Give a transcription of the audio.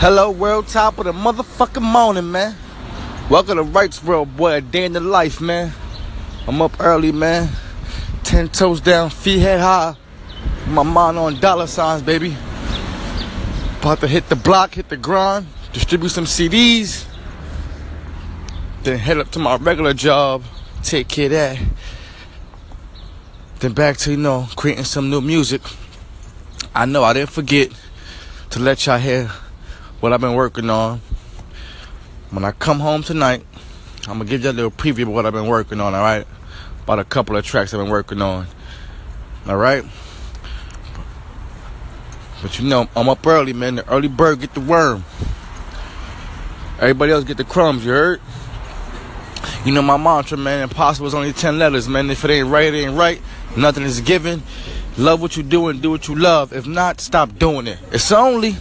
Hello, world, top of the motherfucking morning, man. Welcome to Rights World, boy. A day in the life, man. I'm up early, man. Ten toes down, feet head high. My mind on dollar signs, baby. About to hit the block, hit the grind, distribute some CDs. Then head up to my regular job, take care of that. Then back to, you know, creating some new music. I know I didn't forget to let y'all hear what I've been working on. When I come home tonight, I'm gonna give you a little preview of what I've been working on, alright? About a couple of tracks I've been working on. Alright? But you know, I'm up early, man. The early bird get the worm. Everybody else get the crumbs, you heard? You know my mantra, man. Impossible is only 10 letters, man. If it ain't right, it ain't right. Nothing is given. Love what you do and do what you love. If not, stop doing it. It's only